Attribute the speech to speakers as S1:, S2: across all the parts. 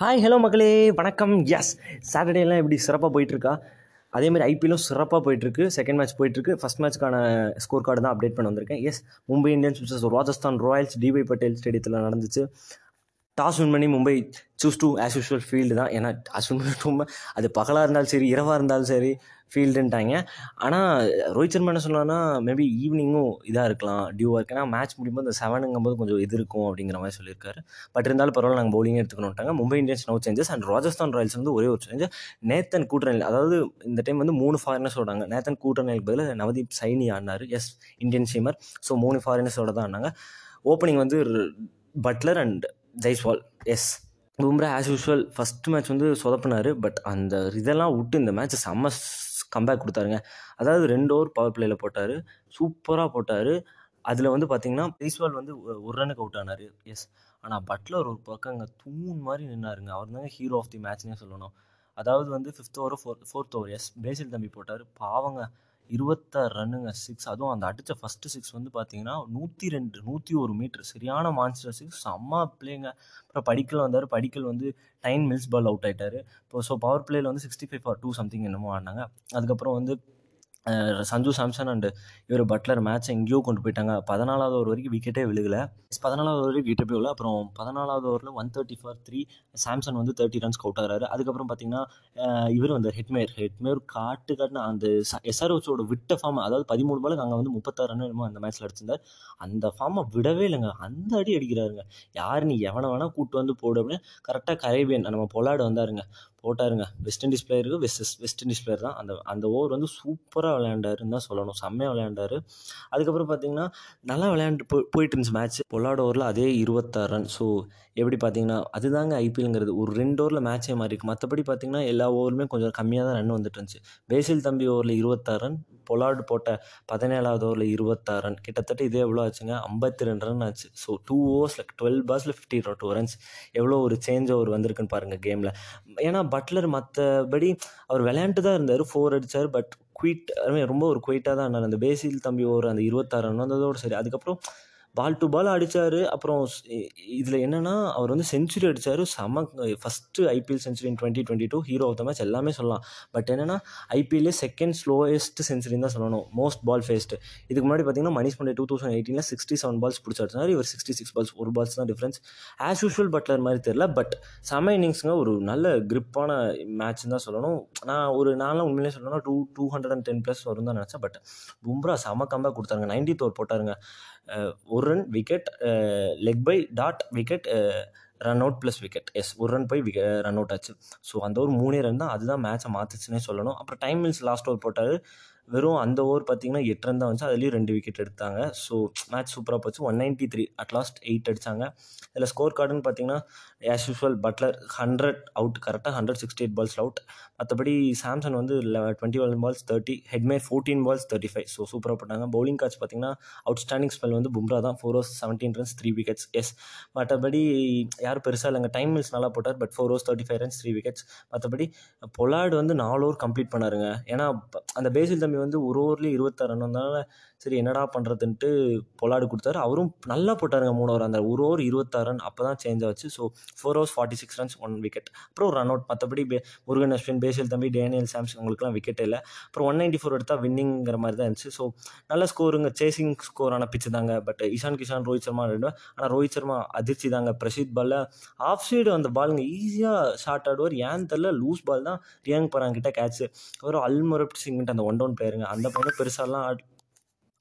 S1: Hi hello மக்களே. வணக்கம். S சாட்டர்டேலாம் எப்படி சிறப்பாக போயிட்டுருக்கா? அதேமாதிரி ஐபிஎல்லும் சிறப்பாக போயிட்டுருக்கு. செகண்ட் மேட்ச் போயிட்டுருக்கு. ஃபஸ்ட் மேட்ச்க்கான ஸ்கோர் கார்டு தான் அப்டேட் பண்ண வந்திருக்கேன். Yes Mumbai Indians versus Rajasthan Royals DY Patil ஸ்டேடியத்தில் நடந்துச்சு. டாஸ் வின் பண்ணி Mumbai chose to as usual field தான். ஏன்னா டாஸ் வின் பண்ணி ரொம்ப அது பகலாக இருந்தாலும் சரி இரவாக இருந்தாலும் சரி ஃபீல்டுன்ட்டாங்க ஆனால் ரோஹித் சர்மா என்ன சொன்னான்னா மேபி ஈவினிங்கும் இதாக இருக்கலாம் டியூவாக இருக்கு ஏன்னா மேட்ச் முடியும்போது இந்த செவனுங்கும்போது கொஞ்சம் இது இருக்கும் அப்படிங்கிற மாதிரி சொல்லியிருக்காரு. பட் இருந்தாலும் பரவாயில்ல நாங்கள் பவுலிங்கே எடுத்துக்கணும்ட்டாங்க. Mumbai Indians no changes and Rajasthan Royals வந்து ஒரே ஒரு சேஞ்ச் நேத்தன் கூட்டணியில் அதாவது இந்த டைம் வந்து மூணு ஃபாரினர்ஸ் ஓடாங்க. நேத்தன் கூட்டணிக்கு பதில் நவதீப் சைனி ஆடினார். எஸ் இந்தியன் சீமர் ஸோ மூணு ஃபாரினர்ஸோட தான் ஆடினாங்க. ஓப்பனிங் வந்து Butler and Jaiswal yes Bumrah as usual first match வந்து சொதப்பினார் பட் அந்த இதெல்லாம் விட்டு இந்த மேட்ச் செம்ம கம்பேக் கொடுத்தாருங்க. அதாவது ரெண்டு ஓவர் பவர் பிளேயில் போட்டார் சூப்பராக போட்டார். அதில் வந்து பார்த்தீங்கன்னா ஜெய்ஸ்வால் வந்து ஒரு ரனுக்கு அவுட் ஆனார் எஸ் ஆனால் பட்லர் ஒரு பக்கம் அங்கே தூண் மாதிரி நின்னாருங்க. அவர் தாங்க ஹீரோ ஆஃப் தி மேட்ச்னே சொல்லணும். அதாவது வந்து fifth over four fourth over yes Basil Thampi போட்டார் பாவங்க. இருபத்தாறு ரன்னுங்க சிக்ஸ் அதுவும் அந்த அடித்த ஃபஸ்ட்டு சிக்ஸ் வந்து பார்த்தீங்கன்னா நூற்றி ரெண்டு நூற்றி ஒரு மீட்ரு சரியான மான்ஸ்டர் சிக்ஸ் செம்ம பிளேங்க அப்புறம் படிக்கல் வந்தார். படிக்கல் வந்து டைன் மில்ஸ் பால் அவுட் ஆகிட்டார் இப்போ ஸோ பவர் பிளேயில் வந்து sixty five for two something என்னமோ ஆடினாங்க. அதுக்கப்புறம் வந்து சஞ்சு சாம்சன் அண்டு இவர் பட்லர் மேட்ச் எங்கேயோ கொண்டு போயிட்டாங்க. பதினாலாவது ஓவர் வரைக்கும் விக்கெட்டே விழுகல. பதினாலாவது ஓவர் வரைக்கும் விக்கெட்டே விழல அப்புறம் பதினாலாவது ஓவரில் one thirty for three Samson வந்து தேர்ட்டி ரன்ஸ் அவுட் ஆகிறாரு. அதுக்கப்புறம் பார்த்தீங்கன்னா இவர் வந்து ஹெட்மேர். ஹெட்மேர் காட்டு காட்டின அந்த எஸ்ஆர்ஓஸோட விட்ட ஃபார்ம் அதாவது பதிமூணு பாலுக்கு அங்கே வந்து முப்பத்தாறு ரன் என்னமோ அந்த மேட்ச்சில் அடிச்சிருந்தார். அந்த ஃபார்மை விடவே இல்லைங்க. அந்த அடி அடிக்கிறாருங்க. யார் நீ எவனை வேணால் கூப்பிட்டு வந்து போடு அப்படின்னு கரெக்டாக கரேபியன் நம்ம பொலாடு வந்தாருங்க. போட்டாருங்க. வெஸ்ட் இண்டீஸ் பிளேயருக்கு வெஸ்ட் வெஸ்ட் இண்டீஸ் பிளேயர் தான். அந்த அந்த ஓவர் வந்து சூப்பராக விளையாண்டாருன்னு தான் சொல்லணும். செம்மையாக விளையாண்டாரு. அதுக்கப்புறம் பார்த்தீங்கன்னா நல்லா விளையாண்டு போ போயிட்டு இருந்துச்சு மேட்ச் பொல்லாட ஓவரில் அதே இருபத்தாறு ரன் ஸோ எப்படி பார்த்தீங்கன்னா அதுதாங்க ஐபிஎல்ங்கிறது ஒரு ரெண்டு ஓவரில் மேட்சே மாறி இருக்கு மற்றபடி பார்த்தீங்கன்னா எல்லா ஓவருமே கொஞ்சம் கம்மியாக தான் ரன் வந்துட்டு இருந்துச்சு. பேசில் தம்பி ஓவரில் இருபத்தாறு ரன் பொலார்டு போட்ட பதினேழாவது ஓவரில் இருபத்தாறு ரன். கிட்டத்தட்ட இதே எவ்வளோ ஆச்சுங்க ஐம்பத்தி ரெண்டு ரன் ஆச்சு. ஸோ டூ ஓவர்ஸில் டுவெல் பால்ஸில் ஃபிஃப்டி டூ ரன்ஸ் எவ்வளோ ஒரு சேஞ்ச் ஓவர் வந்திருக்குன்னு பாருங்கள் கேமில் ஏன்னா பட்லர் மற்றபடி அவர் விளையாண்டு தான் இருந்தார் ஃபோர் அடித்தார் பட் குயிட் ரொம்ப ஒரு குயிட்டாக தான் இருந்தார் அந்த பேசில் தம்பி ஓவர் அந்த இருபத்தாறு ரன் வந்ததோடு சரி. அதுக்கப்புறம் பால் டு பால் அடித்தார் அப்புறம் இதில் என்னென்னா அவர் வந்து செஞ்சுரி அடித்தார் செம first IPL century twenty twenty two hero of the match எல்லாமே சொல்லலாம். பட் என்னென்னா ஐபிஎல்லே செகண்ட் ஸ்லோயஸ்ட் செஞ்சுரின்னு தான் சொல்லணும். மோஸ்ட் பால் ஃபேஸ்ட்டு இதுக்கு முன்னாடி பார்த்தீங்கன்னா மணிஷ் பண்டே டூ தௌசண்ட் எயிட்டீனில் சிக்ஸ்டி செவன் பால்ஸ் பிடிச்சாரு இவர் சிக்ஸ்டி சிக்ஸ் பால்ஸ் ஒரு பால்ஸ் தான் டிஃப்ரென்ஸ் ஆஸ் யூஷுவல் பட்லர் மாதிரி தெரில பட் செம இன்னிங்ஸுங்க ஒரு நல்ல கிரிப்பான மேட்ச்னு தான் சொல்லணும். நான் ஒரு நான்லாம் உண்மையிலே சொல்லணும்னா two two hundred and ten plus வரும் தான் நினச்சேன். பட் பும்ரா செம கம்பேக் கொடுத்தாருங்க. நைன்டி தோர் போட்டாருங்க. ஒரு ஒரு run wicket leg bye dot wicket run out plus wicket yes ஒரு ரன் போய் விக்கெ ரன் அவுட் ஆச்சு. ஸோ அந்த ஒரு மூணே ரன் தான் அதுதான் மேட்ச்சை மாற்றுச்சுன்னே சொல்லணும். அப்புறம் டைம் மில்ஸ் லாஸ்ட் ஓவர் போட்டார். வெறும் அந்த ஓவர் பார்த்தீங்கன்னா எட்டு ரன் தான் வந்துச்சு. அதுலேயும் ரெண்டு விக்கெட் எடுத்தாங்க. ஸோ மேட்ச் சூப்பராக போச்சு. One ninety three at last eight அடித்தாங்க இதில் ஸ்கோர் கார்டுன்னு பார்த்தீங்கன்னா as usual Butler hundred out கரெக்டாக hundred sixty eight balls out மற்றபடி சாம்சங் வந்து twenty one balls thirty Hetmyer fourteen balls thirty five so சூப்பராக போட்டாங்க. பவுலிங் காட்ச் பார்த்தீங்கன்னா அவுட்ஸ்டாண்டிங் ஸ்பெல் வந்து பும்ரா தான். Four overs seventeen runs three wickets yes மற்றபடி யாரும் பெருசாக இல்லைங்க. டைம் மில்ஸ் நல்லா போட்டார் but four overs thirty five runs three wickets மற்றபடி பொலார்டு வந்து நாலு ஓவர் கம்ப்ளீட் பண்ணாருங்க. ஏன்னா அந்த பேசில் தம்பி வந்து ஒரு ஓவர்லேயே இருபத்தாறு ரன் வந்தனால சரி என்னடா பண்ணுறதுன்ட்டு பொலாடு கொடுத்தாரு. அவரும் நல்லா போட்டாருங்க மூணு ஓவர். அந்த ஒரு ஓவர் இருபத்தாறு ரன் அப்போ தான் சேஞ்ச் ஆச்சு so four overs forty six runs one wicket அப்புறம் ரன் அவுட் மற்றபடி பே முருகன் அஸ்வின் பேசில் தம்பி டேனியல் சாம்ஸ் உங்களுக்குலாம் விக்கெட்டே இல்லை. அப்புறம் ஒன் நைன்ட்டி ஃபோர் எடுத்தால் வின்னிங்கிற மாதிரி தான் இருந்துச்சு. ஸோ நல்ல ஸ்கோருங்க சேசிங் ஸ்கோரான பிச்சு தாங்க. பட் இஷான் கிஷான் ரோஹித் சர்மா ரெண்டு ஆனால் ரோஹித் சர்மா அதிர்ச்சி தாங்க. பிரசித் பாலில் ஆஃப் சைடு அந்த பாலுங்க ஈஸியாக ஷார்ட் ஆடுவார். ஏன் தெரில லூஸ் பால் தான். ரியாங் பராங் கிட்ட கேட்ச் அப்புறம் அல்மரப் சிங்கிட்ட அந்த ஒன் டவுன் பிளேயருங்க அந்த பையனும் பெருசாலாம் ஆட்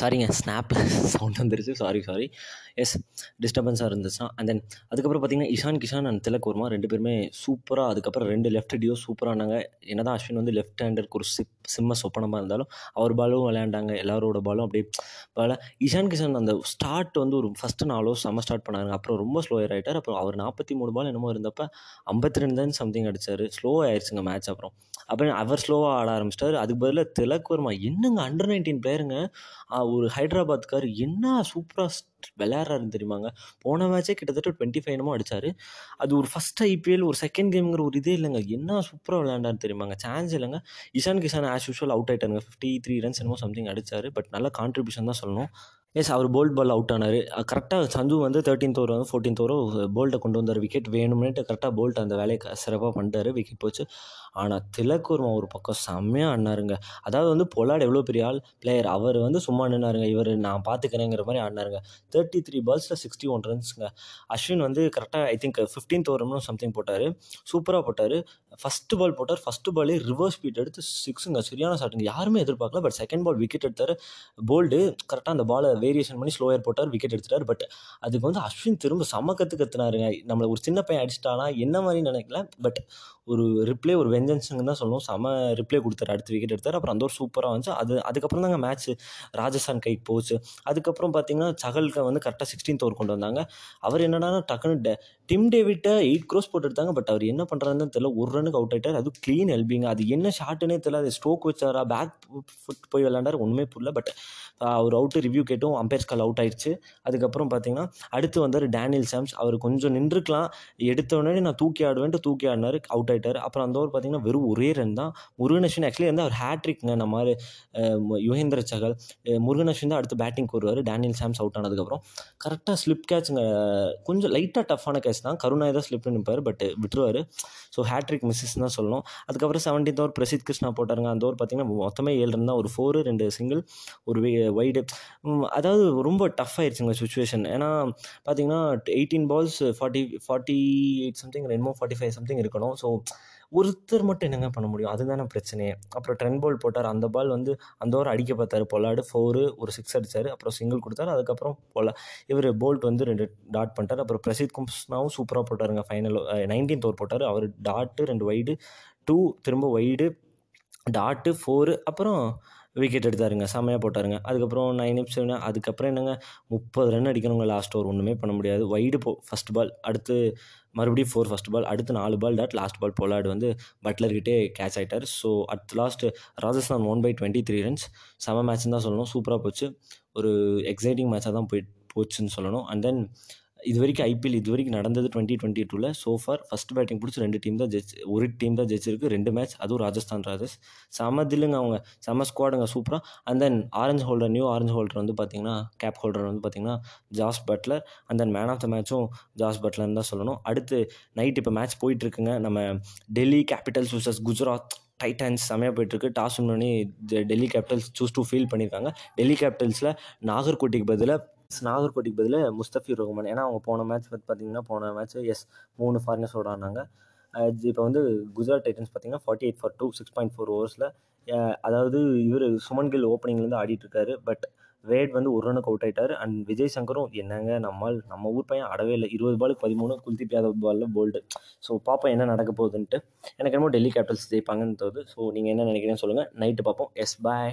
S1: சாரிங்க ஸ்னாப்பில் சவுண்ட் வந்துருச்சு. சாரி சாரி எஸ் டிஸ்டர்பன்ஸாக இருந்துச்சுன்னா. அண்ட் தென் அதுக்கப்புறம் பார்த்தீங்கன்னா இஷான் கிஷான் அண்ட் திலக் வர்மா ரெண்டு பேருமே சூப்பராக அதுக்கப்புறம் ரெண்டு லெஃப்ட் டியோ சூப்பரானாங்க என்னதான் அஸ்வின் வந்து லெஃப்ட் ஹேண்டருக்கு ஒரு சிப் சிம்ம சொப்பனமாக இருந்தாலும் அவர் பாலும் விளையாண்டாங்க. எல்லாரோட பாலும் அப்படியே பல. இஷான் கிஷான் அந்த ஸ்டார்ட் வந்து ஒரு ஃபஸ்ட்டு நாளோ செம்ம ஸ்டார்ட் பண்ணாங்க அப்புறம் ரொம்ப ஸ்லோயர் ஆகிட்டார் அப்புறம் அவர் நாற்பத்தி மூணு பால் என்னமோ இருந்தப்போ ஐம்பத்தி ரெண்டு தான் சம்திங் அடிச்சார் ஸ்லோ ஆயிடுச்சுங்க மேட்ச் அப்புறம். அப்புறம் அவர் ஸ்லோவாக ஆட ஆரம்பிச்சிட்டார். அதுக்கு பதிலாக திலக் வர்மா என்னங்க அண்டர் நைன்டீன் பிளேயருங்க ஒரு ஹைதராபாத்கார் என்ன சூப்பராக விளையாடுறாருன்னு தெரியுமாங்க? போன மேட்ச்சே கிட்டத்தட்ட டுவெண்ட்டி ஃபைவ் என்னமோ அடித்தார் அது ஒரு ஃபஸ்ட் ஐபிஎல் ஒரு செகண்ட் கேம்ங்கிற ஒரு இதே இல்லைங்க. என்ன சூப்பராக விளையாண்டாரு தெரியுமாங்க? சான்ஸ் இல்லைங்க. Ishan Kishan as usual out ஆகிட்டாருங்க fifty three runs என்னமோ சம்திங் அடிச்சாரு. பட் நல்ல கான்ட்ரிபியூஷன் தான் சொல்லணும். எஸ் அவர் போல்ட் பால் அவுட் ஆனார். கரெக்டாக சஞ்சு வந்து தேர்ட்டீன்த் ஓவர் வந்து ஃபோர்டீன்த் ஓவர் போல்ட்டை கொண்டு வந்தார். விக்கெட் வேணும்னுட்டு கரெக்டாக போல்ட் அந்த வேலையை சிறப்பாக பண்ணிட்டாரு. விக்கெட் போச்சு. ஆனால் திலக்கூர்மா ஒரு பக்கம் செம்மையாக ஆடினாருங்க. அதாவது வந்து பொலாட் எவ்வளோ பெரிய ஆள்? பிளேயர் அவர் வந்து சும்மா நின்னாருங்க. இவர் நான் பார்த்துக்கிறேங்கிற மாதிரி ஆடினாருங்க. தேர்ட்டி த்ரீ பால்ஸில் சிக்ஸ்டி ஒன் ரன்ஸுங்க அஸ்வின் வந்து கரெக்டாக ஐ திங்க் ஃபிஃப்டீன்த் ஓவர்னு சம்திங் போட்டார். சூப்பராக போட்டார். ஃபஸ்ட்டு பால் போட்டார். ஃபஸ்ட்டு பாலே ரிவர்ஸ் ஸ்பீட் எடுத்து சிக்ஸுங்க சரியான ஷாட்டுங்க யாருமே எதிர்பார்க்கல. பட் செகண்ட் பால் விக்கெட் எடுத்தார். போல்டு கரெக்டாக அந்த பாலை வேரியேஷன் பண்ணி ஸ்லோயர் போட்டார் விக்கெட் எடுத்துட்டார். பட் அதுக்கு வந்து அஸ்வின் திரும்ப சமக்கத்து கற்று கத்துனாருங்க. நம்மளை ஒரு சின்ன பையன் அடிச்சிட்டானா என்ன மாதிரி நினைக்கல. பட் ஒரு ரிப்ளே ஒரு வெஞ்சன்ஸுங்க தான் சொல்லணும். செம ரிப்ளே கொடுத்தாரு அடுத்து விக்கெட் எடுத்தார். அப்புறம் அந்த ஒரு சூப்பராக வந்துச்சு. அது அதுக்கப்புறம் தாங்க மேட்ச் ராஜஸ்தான் கைக்கு போச்சு. அதுக்கப்புறம் பார்த்தீங்கன்னா சகலுக்கு வந்து கரெக்டாக சிக்ஸ்டீன்த் ஓவர் கொண்டு வந்தாங்க. அவர் என்னன்னா டக்குன்னு டிம் டேவிட்டை எயிட் க்ரோஸ் போட்டு எடுத்தாங்க. பட் அவர் என்ன பண்ணுறாருன்னு தெரியல. ஒரு ரனுக்கு அவுட் ஆயிட்டார். அது க்ளீன் எல்பிங்க அது என்ன ஷாட்டுன்னே தெரியல. அது ஸ்ட்ரோக் வச்சாரா? பேக் ஃபுட் போய் விளாண்டாரு ஒன்றுமே புரியல. பட் அவர் அவுட்டு ரிவ்யூ கேட்டும் அம்பேர்ஸ் கால் அவுட் ஆயிடுச்சு அதுக்கப்புறம் பார்த்தீங்கன்னா அடுத்து வந்தார் டேனியல் சாம்ஸ். அவர் கொஞ்சம் நின்றுக்கலாம் எடுத்த உடனே நான் தூக்கி ஆடுவேன்ட்டு தூக்கி ஆடினார் அவுட் ஆகிட்டார் அப்புறம் அந்த ஓவர் பார்த்தீங்கன்னா வெறும் ஒரே ரன் தான். முருகன் ஆக்சுவலி வந்து அவர் ஹேட்ரிக்ங்க நம்ம யுகேந்திர சகல் அஹ், தான் அடுத்து பேட்டிங் கூறுவார் டேனியல் சாம்ஸ் அவுட் ஆனதுக்கப்புறம். கரெக்டாக ஸ்லிப் கேட்சுங்க கொஞ்சம் லைட்டாக டஃப்பான கேட்ச் தான். கருணாய் தான் ஸ்லிப்னு நிற்பார் பட் விட்டுருவார். ஸோ ஹேட்ரிக் மிஸ்ஸஸ் தான் சொல்லணும். அதுக்கப்புறம் செவன்டீன்த் ஓவர் பிரசித் கிருஷ்ணா போட்டாருங்க. அந்த ஓவர் பார்த்தீங்கன்னா மொத்தமே ஏழு ரன் தான். ஒரு ஃபோரு ரெண்டு சிங்கிள் ஒரு வைடு அதாவது ரொம்ப டஃப் ஆயிடுச்சுங்க சுச்சுவேஷன் ஏன்னா பார்த்தீங்கன்னா eighteen balls forty forty eight something ரெண்டுமோ forty five something இருக்கணும். ஸோ ஒருத்தர் மட்டும் என்னங்க பண்ண முடியும்? அதுதானே பிரச்சனையே. அப்புறம் ட்ரெண்ட் பால் போட்டார். அந்த பால் வந்து அந்த ஓவர் அடிக்க பார்த்தாரு. பொல்லாடு ஃபோரு ஒரு சிக்ஸ் அடிச்சார். அப்புறம் சிங்கிள் கொடுத்தாரு. அதுக்கப்புறம் பொல. இவர் போல்ட் வந்து ரெண்டு டாட் பண்ணிட்டார். அப்புறம் பிரசீத் கும்ஸ்னாவும் சூப்பராக போட்டாருங்க. ஃபைனல் நைன்டீன்த் ஓவர் போட்டார். அவர் டாட்டு ரெண்டு வைடு டூ திரும்ப வைடு டாட்டு ஃபோரு அப்புறம் விக்கெட் எடுத்தாருங்க செம்மையாக போட்டாருங்க. அதுக்கப்புறம் நைன் இப்ஸ் அதுக்கப்புறம் என்னங்க முப்பது ரன் அடிக்கணுங்க லாஸ்ட் ஓவர் ஒன்றுமே பண்ண முடியாது. வைடு போ ஃபஸ்ட் பால் அடுத்து மறுபடியும் ஃபோர் ஃபஸ்ட் பால் அடுத்து நாலு பால் டாட் லாஸ்ட் பால் போலாடு வந்து பட்லர்கிட்டே கேட்ச் ஆகிட்டார் so at last Rajasthan won by twenty three runs செம மேட்ச்னு தான் சொல்லணும். சூப்பராக போச்சு. ஒரு எக்ஸைட்டிங் மேட்சாக தான் போய் போச்சுன்னு சொல்லணும். அண்ட் தென் இது வரைக்கும் ஐபிஎல் இது வரைக்கும் நடந்தது டுவெண்ட்டி டுவெண்ட்டி டூவில் சோஃபார் ஃபஸ்ட் பேட்டிங் பிடிச்சி ரெண்டு டீம் தான் ஜெயிச்சு ஒரு டீம் தான் ஜெயிச்சிருக்கு. ரெண்டு மேட்ச் அதுவும் ராஜஸ்தான் ராஜஸ். செம தில்லுங்க அவங்க. செம ஸ்குவாடுங்க சூப்பராக and then orange holder new orange holder வந்து பார்த்தீங்கன்னா கேப் ஹோல்டர் வந்து பார்த்தீங்கன்னா Jos Buttler and then man of the மேட்சும் ஜாஸ் பட்லர்னு தான் சொல்லணும். அடுத்து நைட் இப்போ மேட்ச் போயிட்டுருக்குங்க. நம்ம Delhi Capitals versus Gujarat Titans செமையாக போயிட்டுருக்கு. டாஸ் பண்ணி Delhi Capitals choose to field பண்ணியிருக்காங்க டெல்லி கேபிட்டல்ஸில் நாகர்கோட்டிக்கு பதிலாக நாகர்கோட்டிக்கு பதிலாக முஸ்தபிர் ரஹ்மான். ஏன்னா அவங்க போன மேட்ச் வந்து பார்த்தீங்கன்னா போன மேட்ச் எஸ் மூணு ஃபாரினர்ஸ் ஆனாங்க இப்போ வந்து குஜராத் டைட்டன்ஸ் பார்த்தீங்கன்னா forty eight for two six point four ஓவர்ஸில் அதாவது இவர் சுமன் கில் ஓப்பனிங்லேருந்து ஆடிட்டுருக்காரு பட் வேட் வந்து ஒரு ரனுக்கு அவுட் ஆகிட்டார் அண்ட் விஜய் சங்கரும் என்னங்க நம்மால் நம்ம ஊர் பையன் அடவே இல்லை. இருபது பாலுக்கு பதிமூணு குல்தீப் யாதவ் பாலில் போல்டு ஸோ பார்ப்போம் என்ன நடக்க போகுதுன்ட்டு. எனக்கு என்னமோ டெல்லி கேபிட்டல்ஸ் ஜெயிப்பாங்கன்னு தோது ஸோ நீங்கள் என்ன நினைக்கிறீங்கன்னு சொல்லுங்கள் நைட்டு பார்ப்போம் எஸ் பாய்